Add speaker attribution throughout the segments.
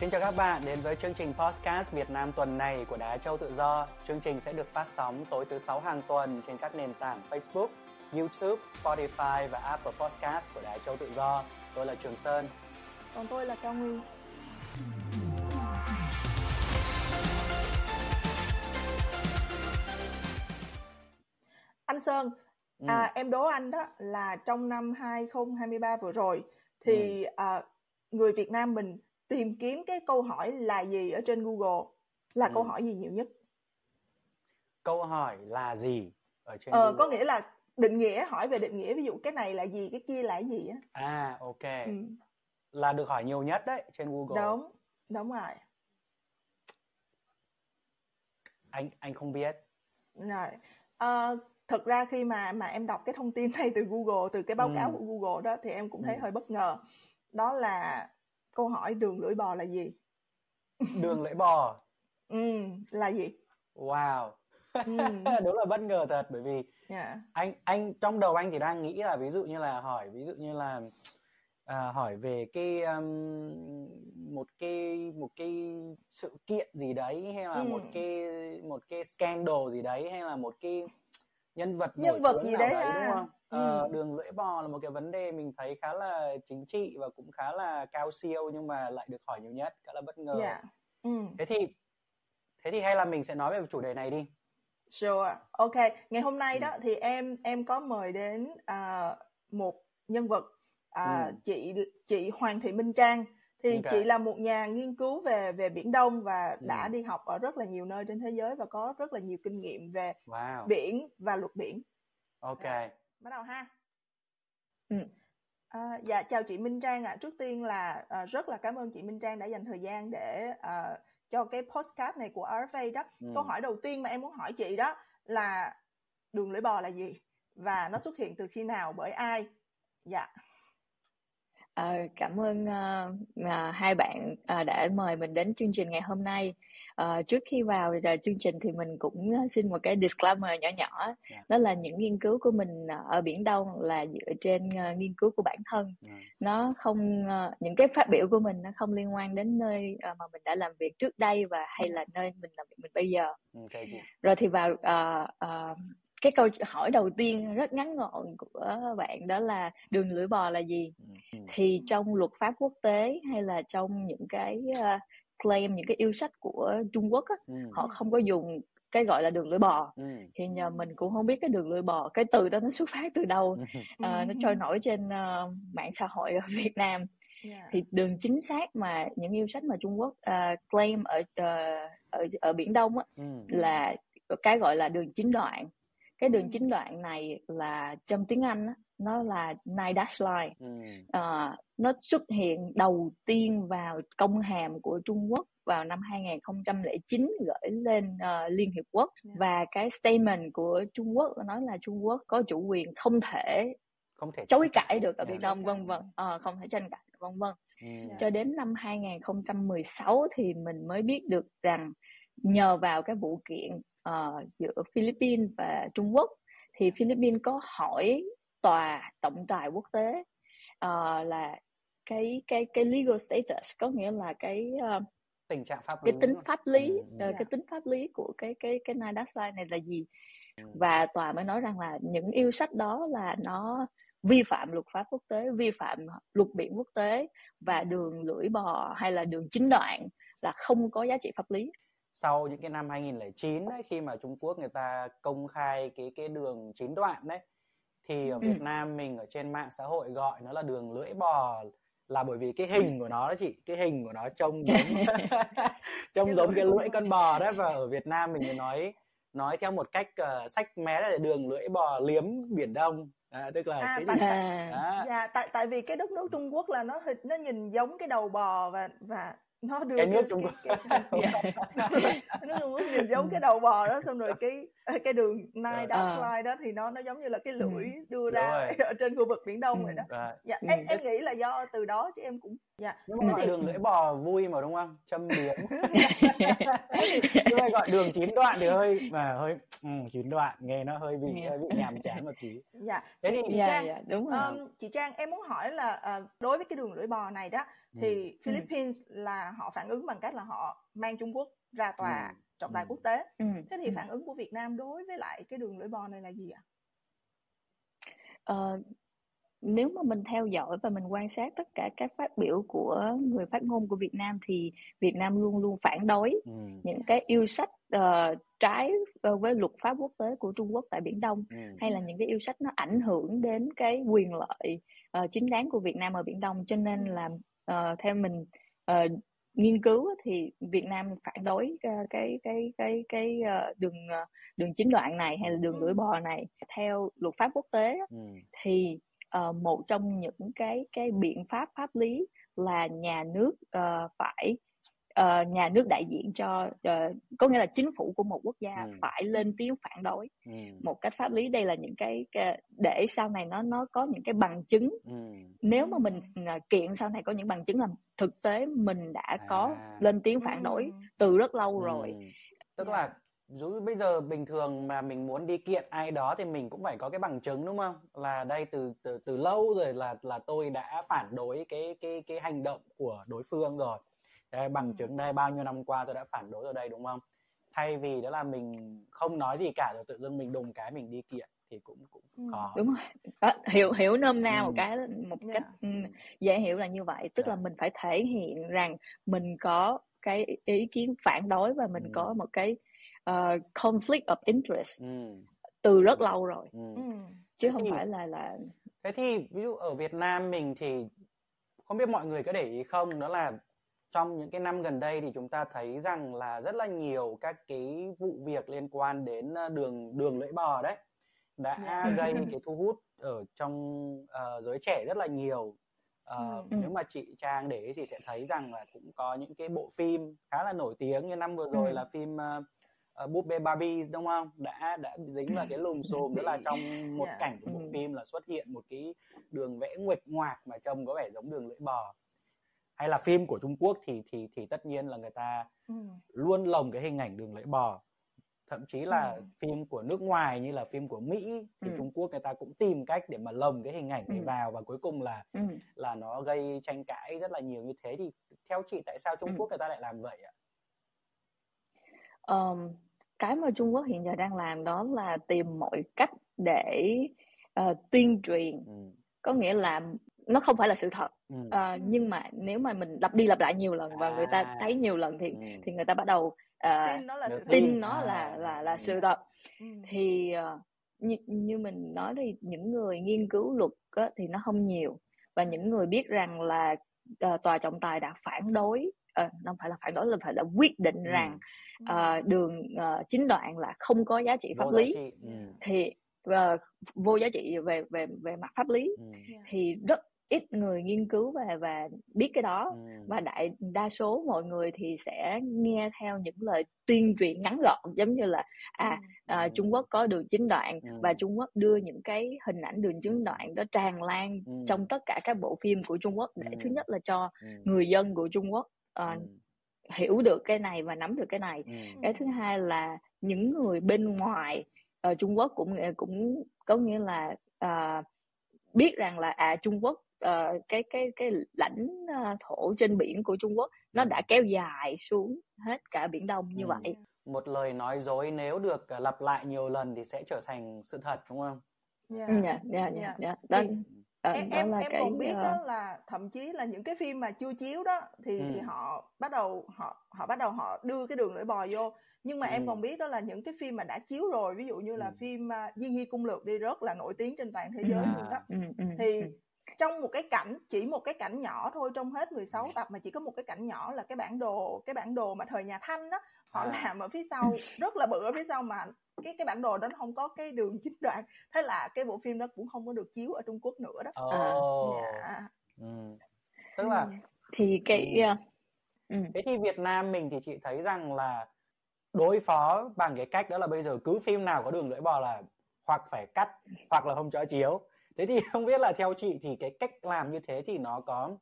Speaker 1: Xin chào các bạn đến với chương trình podcast Việt Nam tuần này của Đá Châu Tự Do. Chương trình sẽ được phát sóng tối thứ sáu hàng tuần trên các nền tảng Facebook, YouTube, Spotify và Apple Podcast của Đá Châu Tự Do. Tôi là Trường Sơn.
Speaker 2: Còn tôi là Cao Nguyên. Anh Sơn, ừ. à, em đố anh đó là trong năm 2023 vừa rồi thì ừ. à, người Việt Nam mình tìm kiếm cái câu hỏi là gì ở trên Google là ừ. câu hỏi gì nhiều nhất
Speaker 1: câu hỏi là gì
Speaker 2: ở trên ờ, Google? có nghĩa là định nghĩa hỏi về định nghĩa ví dụ cái này là gì cái kia là gì á
Speaker 1: à ok ừ. là được hỏi nhiều nhất đấy trên Google
Speaker 2: đúng đúng rồi
Speaker 1: anh anh không biết
Speaker 2: rồi à, thực ra khi mà mà em đọc cái thông tin này từ Google từ cái báo ừ. cáo của Google đó thì em cũng thấy ừ. hơi bất ngờ đó là câu hỏi đường lưỡi bò là gì
Speaker 1: đường lưỡi bò
Speaker 2: ừ là gì
Speaker 1: wow ừ. đúng là bất ngờ thật bởi vì yeah. Dạ. anh anh trong đầu anh thì đang nghĩ là ví dụ như là hỏi ví dụ như là à, hỏi về cái um, một cái một cái sự kiện gì đấy hay là ừ. một cái một cái scandal gì đấy hay là một cái nhân vật
Speaker 2: nhân vật gì đấy, đấy
Speaker 1: đúng không Ờ, ừ. đường lưỡi bò là một cái vấn đề mình thấy khá là chính trị và cũng khá là cao siêu nhưng mà lại được hỏi nhiều nhất khá là bất ngờ yeah. Dạ. ừ. thế thì thế thì hay là mình sẽ nói về chủ đề này đi
Speaker 2: Sure, ok. Ngày hôm nay ừ. đó thì em em có mời đến uh, một nhân vật uh, ừ. chị chị Hoàng Thị Minh Trang thì okay. chị là một nhà nghiên cứu về về biển Đông và ừ. đã đi học ở rất là nhiều nơi trên thế giới và có rất là nhiều kinh nghiệm về wow. biển và luật biển.
Speaker 1: Ok. Rồi
Speaker 2: bắt đầu ha ừ. à, dạ chào chị Minh Trang ạ à. trước tiên là à, rất là cảm ơn chị Minh Trang đã dành thời gian để à, cho cái postcard này của RFA đó ừ. câu hỏi đầu tiên mà em muốn hỏi chị đó là đường lưỡi bò là gì và nó xuất hiện từ khi nào bởi ai dạ
Speaker 3: À, cảm ơn uh, uh, hai bạn uh, đã mời mình đến chương trình ngày hôm nay. Uh, trước khi vào uh, chương trình thì mình cũng xin một cái disclaimer nhỏ nhỏ, yeah. Dạ. đó là những nghiên cứu của mình ở biển Đông là dựa trên uh, nghiên cứu của bản thân. Yeah. Dạ. Nó không uh, những cái phát biểu của mình nó không liên quan đến nơi uh, mà mình đã làm việc trước đây và hay là nơi mình làm việc mình bây giờ. Okay. Rồi thì vào uh, uh, cái câu hỏi đầu tiên rất ngắn gọn của bạn đó là đường lưỡi bò là gì ừ, ừ. thì trong luật pháp quốc tế hay là trong những cái uh, claim những cái yêu sách của Trung Quốc á, ừ. họ không có dùng cái gọi là đường lưỡi bò ừ. thì nhờ mình cũng không biết cái đường lưỡi bò cái từ đó nó xuất phát từ đâu à, nó trôi nổi trên uh, mạng xã hội ở Việt Nam yeah. thì đường chính xác mà những yêu sách mà Trung Quốc uh, claim ở uh, ở ở biển Đông á, ừ. là cái gọi là đường chính đoạn cái đường chính đoạn này là trong tiếng Anh á, nó là nine dash line ừ. à, nó xuất hiện đầu tiên vào công hàm của Trung Quốc vào năm 2009 gửi lên uh, Liên Hiệp Quốc. Yeah. và cái statement của Trung Quốc nói là Trung Quốc có chủ quyền không thể không thể chối cãi. được ở Biển Đông vân vân. À, không thể tranh cãi vân vân. Yeah. cho đến năm 2016 thì mình mới biết được rằng nhờ vào cái vụ kiện uh, giữa Philippines và Trung Quốc thì Philippines có hỏi tòa tổng tài quốc tế uh, là cái cái cái legal status có nghĩa là cái uh,
Speaker 1: tình trạng pháp
Speaker 3: cái tính pháp lý ừ, uh, cái tính pháp lý của cái cái cái line này là gì? Ừ. và tòa mới nói rằng là những yêu sách đó là nó vi phạm luật pháp quốc tế vi phạm luật biển quốc tế và đường lưỡi bò hay là đường chính đoạn là không có giá trị pháp lý.
Speaker 1: Sau những cái năm 2009 đấy khi mà Trung Quốc người ta công khai cái cái đường chín đoạn đấy thì ở ừ. Việt Nam mình ở trên mạng xã hội gọi nó là đường lưỡi bò là bởi vì cái hình của nó đó chị cái hình của nó trông giống trông giống cái lưỡi con bò đấy và ở Việt Nam mình nói nói theo một cách uh, sách mé là đường lưỡi bò liếm biển Đông. À, tức là à, cái
Speaker 2: tại, tại, dạ, tại tại vì cái đất nước Trung Quốc là nó nó nhìn giống cái đầu bò và và nó đưa
Speaker 1: cái nước Trung Quốc
Speaker 2: cái, nước nhìn giống cái đầu bò đó xong rồi cái cái đường nine dash uh. line đó thì nó nó giống như là cái lưỡi ừ. đưa ra ở trên khu vực biển Đông vậy đó right. dạ ừ. em em nghĩ là do từ đó chứ em cũng
Speaker 1: dạ nhưng mà gọi đường lưỡi bò vui mà đúng không châm biếm nhưng gọi đường chín đoạn thì hơi mà hơi um, chín đoạn nghe nó hơi bị hơi bị nhàm chán một tí
Speaker 2: dạ thế thì chị dạ, Trang dạ, đúng rồi. Um, chị Trang em muốn hỏi là uh, đối với cái đường lưỡi bò này đó thì ừ. Philippines là là họ phản ứng bằng cách là họ mang Trung Quốc ra tòa ừ. trọng tài ừ. quốc tế ừ. thế thì ừ. phản ứng của Việt Nam đối với lại cái đường lưỡi bò này là gì ạ?
Speaker 3: Ờ, nếu mà mình theo dõi và mình quan sát tất cả các phát biểu của người phát ngôn của Việt Nam thì Việt Nam luôn luôn phản đối ừ. những cái yêu sách uh, trái uh, với luật pháp quốc tế của Trung Quốc tại Biển Đông ừ. hay là những cái yêu sách nó ảnh hưởng đến cái quyền lợi uh, chính đáng của Việt Nam ở Biển Đông cho nên là uh, theo mình uh, nghiên cứu thì Việt Nam phản đối cái cái cái cái, cái đường đường chính đoạn này hay là đường lưỡi bò này theo luật pháp quốc tế ừ. thì uh, một trong những cái cái biện pháp pháp lý là nhà nước uh, phải uh, nhà nước đại diện cho uh, có nghĩa là chính phủ của một quốc gia ừ. phải lên tiếng phản đối ừ. một cách pháp lý đây là những cái, cái để sau này nó nó có những cái bằng chứng ừ. nếu mà mình uh, kiện sau này có những bằng chứng là thực tế mình đã có à. lên tiếng phản đối ừ. từ rất lâu ừ. rồi
Speaker 1: tức là dù bây giờ bình thường mà mình muốn đi kiện ai đó thì mình cũng phải có cái bằng chứng đúng không là đây từ từ từ lâu rồi là là tôi đã phản đối cái cái cái hành động của đối phương rồi đây bằng ừ. chứng đây bao nhiêu năm qua tôi đã phản đối ở đây đúng không thay vì đó là mình không nói gì cả rồi tự dưng mình đùng cái mình đi kiện thì cũng cũng ừ. có
Speaker 3: đúng rồi đó, hiểu hiểu nôm na ừ. một cái một yeah. cách um, dễ hiểu là như vậy tức yeah. là dạ. mình phải thể hiện rằng mình có cái ý kiến phản đối và mình ừ. có một cái uh, conflict of interest ừ. từ rất lâu rồi ừ. ừ. chứ thế không thì, phải là là
Speaker 1: thế thì ví dụ ở Việt Nam mình thì không biết mọi người có để ý không đó là trong những cái năm gần đây thì chúng ta thấy rằng là rất là nhiều các cái vụ việc liên quan đến ờ, đường đường lưỡi bò đấy đã. Dạ. gây cái thu hút ở trong uh, giới trẻ rất là nhiều uh, ừ. nếu mà chị Trang để ý thì sẽ thấy rằng là cũng có những cái bộ phim khá là nổi tiếng như năm vừa rồi ừ. là phim uh, uh, búp bê Barbie đúng không đã đã dính vào cái lùm xùm đó là trong một yeah. Dạ. cảnh của bộ ừ. phim là xuất hiện một cái đường vẽ nguệch ngoạc mà trông có vẻ giống đường lưỡi bò hay là phim của Trung Quốc thì thì thì tất nhiên là người ta ừ. luôn lồng cái hình ảnh đường lưỡi bò thậm chí là ừ. phim của nước ngoài như là phim của Mỹ thì ừ. Trung Quốc người ta cũng tìm cách để mà lồng cái hình ảnh này ừ. vào và cuối cùng là ừ. là nó gây tranh cãi rất là nhiều như thế thì theo chị tại sao Trung ừ. Quốc người ta lại làm vậy ạ?
Speaker 3: Um, cái mà Trung Quốc hiện giờ đang làm đó là tìm mọi cách để uh, tuyên truyền ừ. có nghĩa là nó không phải là sự thật ừ. uh, nhưng mà nếu mà mình lặp đi lặp lại nhiều lần và à. người ta à. thấy nhiều lần thì ừ. thì người ta bắt đầu uh, tin nó là sự tin nó à. là là là sự thật ừ. thì uh, như, như mình nói thì những người nghiên cứu luật á, thì nó không nhiều và những người biết rằng là uh, tòa trọng tài đã phản đối uh, không phải là phản đối là phải là quyết định ừ. rằng uh, đường uh, chính đoạn là không có giá trị pháp vô lý trị. Ừ. thì uh, vô giá trị về về về mặt pháp lý ừ. thì rất ít người nghiên cứu và và biết cái đó ừ. và đại đa số mọi người thì sẽ nghe theo những lời tuyên truyền ngắn gọn giống như là à, ừ. à Trung Quốc có đường chính đoạn ừ. và Trung Quốc đưa những cái hình ảnh đường chính đoạn đó tràn lan ừ. trong tất cả các bộ phim của Trung Quốc để thứ nhất là cho người dân của Trung Quốc uh, hiểu được cái này và nắm được cái này cái thứ hai là những người bên ngoài ở Trung Quốc cũng cũng có nghĩa là uh, biết rằng là à Trung Quốc uh, cái cái cái lãnh uh, thổ trên biển của Trung Quốc nó đã kéo dài xuống hết cả biển Đông như ừ. vậy.
Speaker 1: Một lời nói dối nếu được uh, lặp lại nhiều lần thì sẽ trở thành sự thật đúng không?
Speaker 3: Dạ dạ dạ dạ. dạ. Đó,
Speaker 2: Ờ, em em em cái, còn biết đó là thậm chí là những cái phim mà chưa chiếu đó thì, ừ. thì họ bắt đầu họ họ bắt đầu họ đưa cái đường lưỡi bò vô nhưng mà ừ. em còn biết đó là những cái phim mà đã chiếu rồi ví dụ như là ừ. phim uh, Diên Hy cung lược đi rất là nổi tiếng trên toàn thế giới à. luôn đó ừ, ừ, thì ừ trong một cái cảnh chỉ một cái cảnh nhỏ thôi trong hết 16 tập mà chỉ có một cái cảnh nhỏ là cái bản đồ cái bản đồ mà thời nhà Thanh đó họ à. làm ở phía sau rất là bự ở phía sau mà cái cái bản đồ đó không có cái đường chính đoạn thế là cái bộ phim đó cũng không có được chiếu ở Trung Quốc nữa đó
Speaker 1: oh. à, dạ. ừ. tức là
Speaker 3: thì cái ừ.
Speaker 1: ừ. thế thì Việt Nam mình thì chị thấy rằng là đối phó bằng cái cách đó là bây giờ cứ phim nào có đường lưỡi bò là hoặc phải cắt hoặc là không cho chiếu thế thì không biết là theo chị thì cái cách làm như thế thì nó có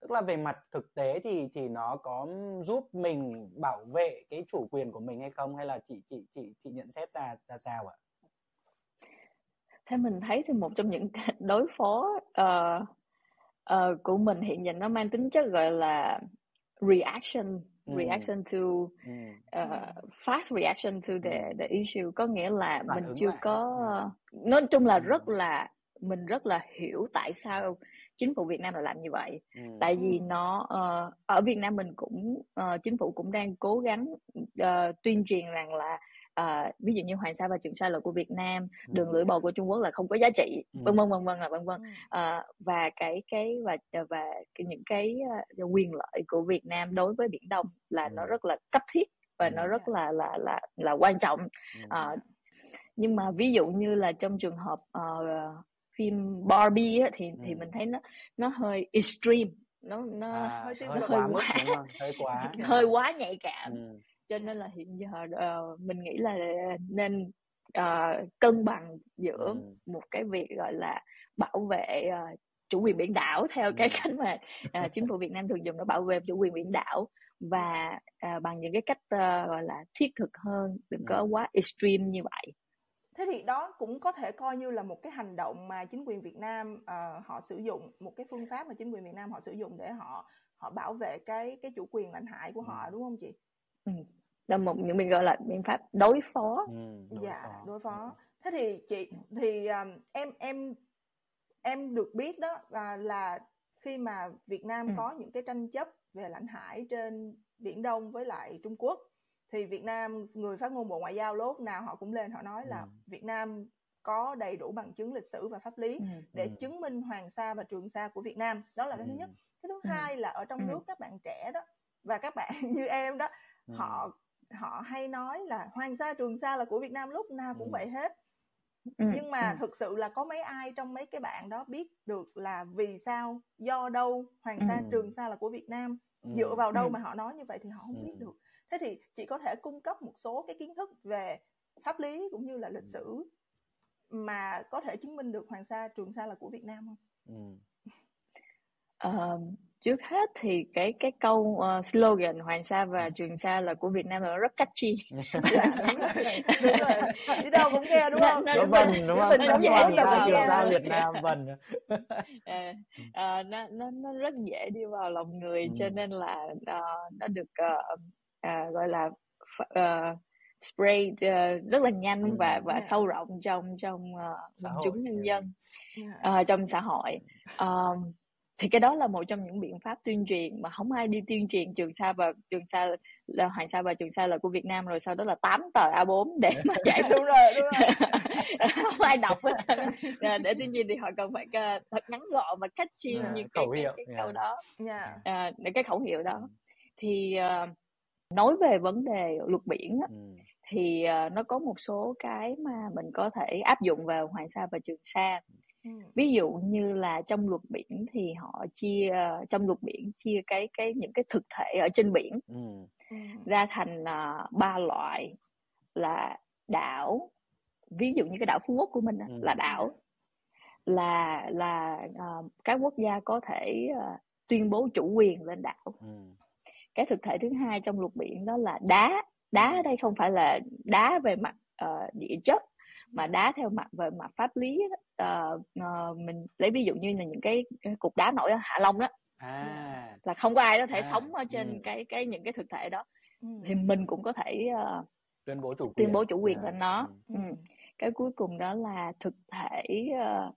Speaker 1: tức là về mặt thực tế thì thì nó có giúp mình bảo vệ cái chủ quyền của mình hay không hay là chị chị chị chị nhận xét ra ra sao ạ?
Speaker 3: Theo mình thấy thì một trong những đối phó uh, uh, của mình hiện giờ nó mang tính chất gọi là reaction mm. reaction to uh, fast reaction to the the issue có nghĩa là Bạn mình chưa lại. có nói chung là rất là mình rất là hiểu tại sao chính phủ Việt Nam lại làm như vậy. Ừ. tại vì nó uh, ở Việt Nam mình cũng uh, chính phủ cũng đang cố gắng uh, tuyên truyền rằng là uh, ví dụ như Hoàng Sa và Trường Sa là của Việt Nam đường lưỡi bò của Trung Quốc là không có giá trị vân vân vân vân là vân vân. Uh, và cái cái và và cái, những cái uh, quyền lợi của Việt Nam đối với biển Đông là nó rất là cấp thiết và nó rất là là là là quan trọng. Uh, nhưng mà ví dụ như là trong trường hợp uh, phim Barbie á, thì ừ. thì mình thấy nó nó hơi extreme nó nó
Speaker 1: à, hơi, hơi quá, quá hơi quá.
Speaker 3: hơi quá nhạy cảm. Ừ. cho nên là hiện giờ uh, mình nghĩ là nên uh, cân bằng giữa ừ. một cái việc gọi là bảo vệ uh, chủ quyền biển đảo theo cái cách mà uh, chính phủ Việt Nam thường dùng để bảo vệ chủ quyền biển đảo và uh, bằng những cái cách uh, gọi là thiết thực hơn đừng có quá extreme như vậy
Speaker 2: thế thì đó cũng có thể coi như là một cái hành động mà chính quyền Việt Nam uh, họ sử dụng một cái phương pháp mà chính quyền Việt Nam họ sử dụng để họ họ bảo vệ cái cái chủ quyền lãnh hải của họ đúng không chị?
Speaker 3: Ừ. Là một những mình gọi là biện pháp đối phó.
Speaker 2: Ừ, đối dạ phó. đối phó. Thế thì chị thì um, em em em được biết đó là, là khi mà Việt Nam ừ. có những cái tranh chấp về lãnh hải trên biển Đông với lại Trung Quốc thì Việt Nam người phát ngôn Bộ Ngoại giao lúc nào họ cũng lên họ nói là ừ. Việt Nam có đầy đủ bằng chứng lịch sử và pháp lý ừ. để ừ. chứng minh Hoàng Sa và Trường Sa của Việt Nam đó là cái ừ. thứ nhất cái thứ ừ. hai là ở trong ừ. nước các bạn trẻ đó và các bạn như em đó ừ. họ họ hay nói là Hoàng Sa Trường Sa là của Việt Nam lúc nào cũng ừ. vậy hết ừ. nhưng mà ừ. thực sự là có mấy ai trong mấy cái bạn đó biết được là vì sao do đâu Hoàng Sa ừ. Trường Sa là của Việt Nam ừ. dựa vào đâu ừ. mà họ nói như vậy thì họ không ừ. biết được thế thì chị có thể cung cấp một số cái kiến thức về pháp lý cũng như là lịch sử mà có thể chứng minh được Hoàng Sa Trường Sa là của Việt Nam không? Ừ.
Speaker 3: Uh, trước hết thì cái cái câu uh, slogan Hoàng Sa và Trường Sa là của Việt Nam là rất catchy.
Speaker 2: đúng rồi. Đi đâu cũng nghe đúng không?
Speaker 1: Nó, nó vần đúng không? Nó Hoàng Sa Trường Sa Việt Nam vần. uh,
Speaker 3: uh, nó nó nó rất dễ đi vào lòng người ừ. cho nên là uh, nó được uh, uh, gọi là uh, spray uh, rất là nhanh ừ. và và yeah. sâu rộng trong trong uh, chúng nhân dân yeah. uh, trong xã hội. Um, thì cái đó là một trong những biện pháp tuyên truyền mà không ai đi tuyên truyền trường sa và trường sa là hoàng sa và trường sa là của việt nam rồi sau đó là 8 tờ a 4 để mà giải
Speaker 2: đúng rồi đúng rồi
Speaker 3: không ai đọc hết để tuyên truyền thì họ cần phải thật ngắn gọn và catchy yeah, những cái, cái, cái, cái câu đó. Yeah. à, để cái khẩu hiệu đó. Thì uh, nói về vấn đề luật biển á, ừ. thì uh, nó có một số cái mà mình có thể áp dụng vào Hoàng Sa và Trường Sa. Ừ. Ví dụ như là trong luật biển thì họ chia uh, trong luật biển chia cái cái những cái thực thể ở trên biển ừ. ừ. ra thành uh, ba loại là đảo. Ví dụ như cái đảo Phú Quốc của mình ừ. là đảo là là uh, các quốc gia có thể uh, tuyên bố chủ quyền lên đảo. Ừ cái thực thể thứ hai trong luật biển đó là đá đá ở đây không phải là đá về mặt uh, địa chất mà đá theo mặt về mặt pháp lý uh, uh, mình lấy ví dụ như là những cái, cái cục đá nổi ở hạ long đó à. là không có ai có thể à. sống ở trên ừ. cái cái những cái thực thể đó ừ. thì mình cũng có thể uh,
Speaker 1: tuyên bố chủ quyền
Speaker 3: tuyên bố chủ quyền à. lên nó ừ. Ừ. cái cuối cùng đó là thực thể uh,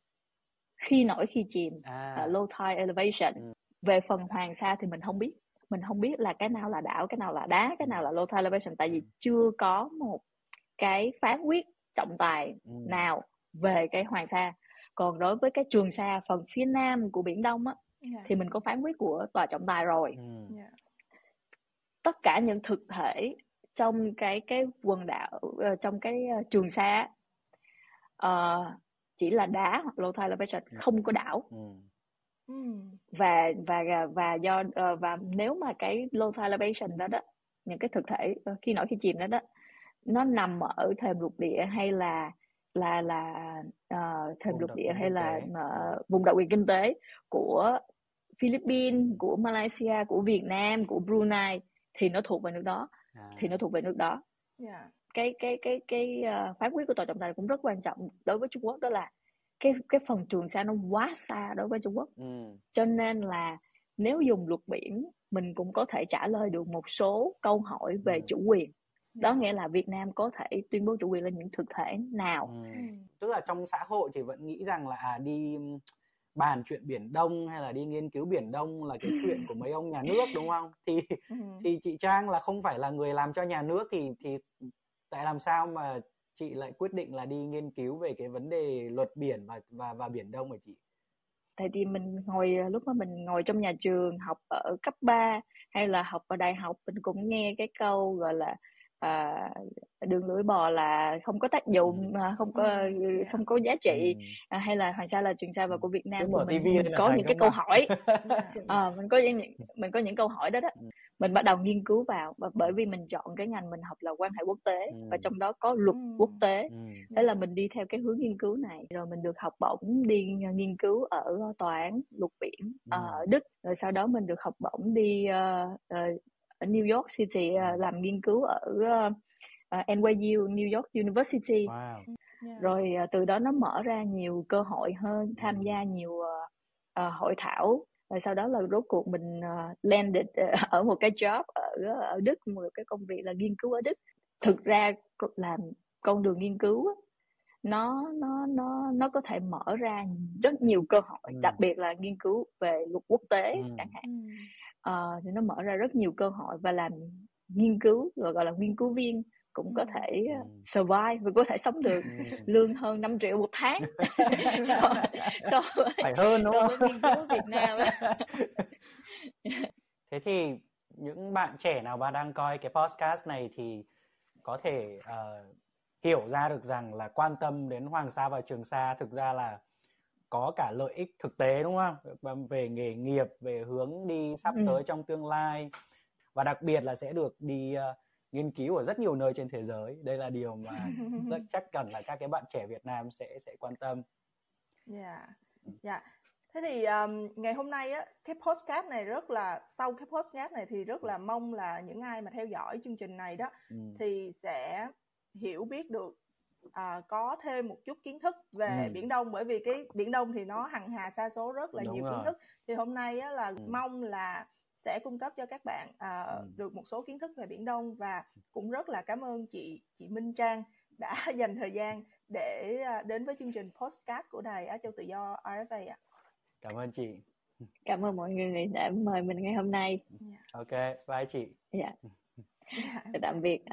Speaker 3: khi nổi khi chìm à. uh, low tide elevation ừ. về phần hoàng sa thì mình không biết mình không biết là cái nào là đảo cái nào là đá cái nào là low tide elevation tại vì chưa có một cái phán quyết trọng tài ừ. nào về cái hoàng sa còn đối với cái trường sa phần phía nam của biển đông á yeah. Thì mình có phán quyết của tòa trọng tài rồi yeah. Ừ. Dạ. tất cả những thực thể trong cái cái quần đảo ờ, trong cái ờ, trường sa uh, chỉ là đá hoặc low tide elevation yeah. không có đảo mm và và và do ờ, và nếu mà cái low elevation đó đó những cái thực thể ờ, khi nổi khi chìm đó đó nó nằm ở thềm lục địa hay là là là uh, thềm lục địa hay là uh, vùng đặc quyền kinh tế của Philippines, của Malaysia, của Việt Nam, của Brunei thì nó thuộc về nước đó, à. thì nó thuộc về nước đó. Yeah. Dạ. Cái cái cái cái uh, phán quyết của tòa trọng tài cũng rất quan trọng đối với Trung Quốc đó là cái cái phần trường sa nó quá xa đối với Trung Quốc ừ. cho nên là nếu dùng luật biển mình cũng có thể trả lời được một số câu hỏi về ừ. chủ quyền đó nghĩa là Việt Nam có thể tuyên bố chủ quyền lên những thực thể nào
Speaker 1: ừ. ừ. tức là trong xã hội thì vẫn nghĩ rằng là à đi bàn chuyện biển Đông hay là đi nghiên cứu biển Đông là cái chuyện của mấy ông nhà nước đúng không thì ừ. thì chị Trang là không phải là người làm cho nhà nước thì thì tại làm sao mà chị lại quyết định là đi nghiên cứu về cái vấn đề luật biển và và và biển Đông hả chị?
Speaker 3: Tại vì mình ngồi lúc mà mình ngồi trong nhà trường học ở cấp 3 hay là học ở đại học mình cũng nghe cái câu gọi là à, đường lưỡi bò là không có tác dụng ừ. không có ừ. không có giá trị ừ. à, hay là hoàng sa là trường sa và của Việt Nam thì mình, mình có những cái câu hỏi à, mình có những mình có những câu hỏi đó đó mình bắt đầu nghiên cứu vào và bởi vì mình chọn cái ngành mình học là quan hệ quốc tế ừ. và trong đó có luật ừ. quốc tế ừ. thế là mình đi theo cái hướng nghiên cứu này rồi mình được học bổng đi nghiên cứu ở tòa án luật biển ừ. ở Đức rồi sau đó mình được học bổng đi uh, uh, ở New York City uh, làm nghiên cứu ở uh, uh, NYU New York University wow. yeah. rồi uh, từ đó nó mở ra nhiều cơ hội hơn tham ừ. gia nhiều uh, uh, hội thảo rồi sau đó là rốt cuộc mình uh, landed uh, ở một cái job ở ở Đức một cái công việc là nghiên cứu ở Đức thực ra làm con đường nghiên cứu nó nó nó nó có thể mở ra rất nhiều cơ hội ừ. đặc biệt là nghiên cứu về luật quốc tế ừ. chẳng hạn uh, thì nó mở ra rất nhiều cơ hội và làm nghiên cứu rồi gọi là nghiên cứu viên cũng có thể ừ. survive và có thể sống được lương hơn 5 triệu một tháng. So,
Speaker 1: so với, phải hơn đúng
Speaker 3: so với nghiên cứu Việt Nam.
Speaker 1: Thế thì những bạn trẻ nào mà đang coi cái podcast này thì có thể uh, hiểu ra được rằng là quan tâm đến Hoàng Sa và Trường Sa thực ra là có cả lợi ích thực tế đúng không? Về nghề nghiệp về hướng đi sắp ừ. tới trong tương lai. Và đặc biệt là sẽ được đi uh, nghiên cứu ở rất nhiều nơi trên thế giới đây là điều mà rất chắc cần là các cái bạn trẻ Việt Nam sẽ sẽ quan tâm.
Speaker 2: Dạ, yeah. dạ. Yeah. Thế thì um, ngày hôm nay á cái postcard này rất là sau cái postcard này thì rất là mong là những ai mà theo dõi chương trình này đó ừ. thì sẽ hiểu biết được à, có thêm một chút kiến thức về ừ. biển đông bởi vì cái biển đông thì nó hằng hà xa số rất là Đúng nhiều rồi. kiến thức thì hôm nay á, là ừ. mong là sẽ cung cấp cho các bạn ừ. được một số kiến thức về biển đông và cũng rất là cảm ơn chị chị Minh Trang đã dành thời gian để à, đến với chương trình postcard của đài Á Châu Tự Do RFA ạ.
Speaker 1: Cảm ơn chị.
Speaker 3: Cảm ơn mọi người đã mời mình ngày hôm nay.
Speaker 1: Yeah. Ok, bye chị.
Speaker 3: Dạ. Yeah. Tạm biệt.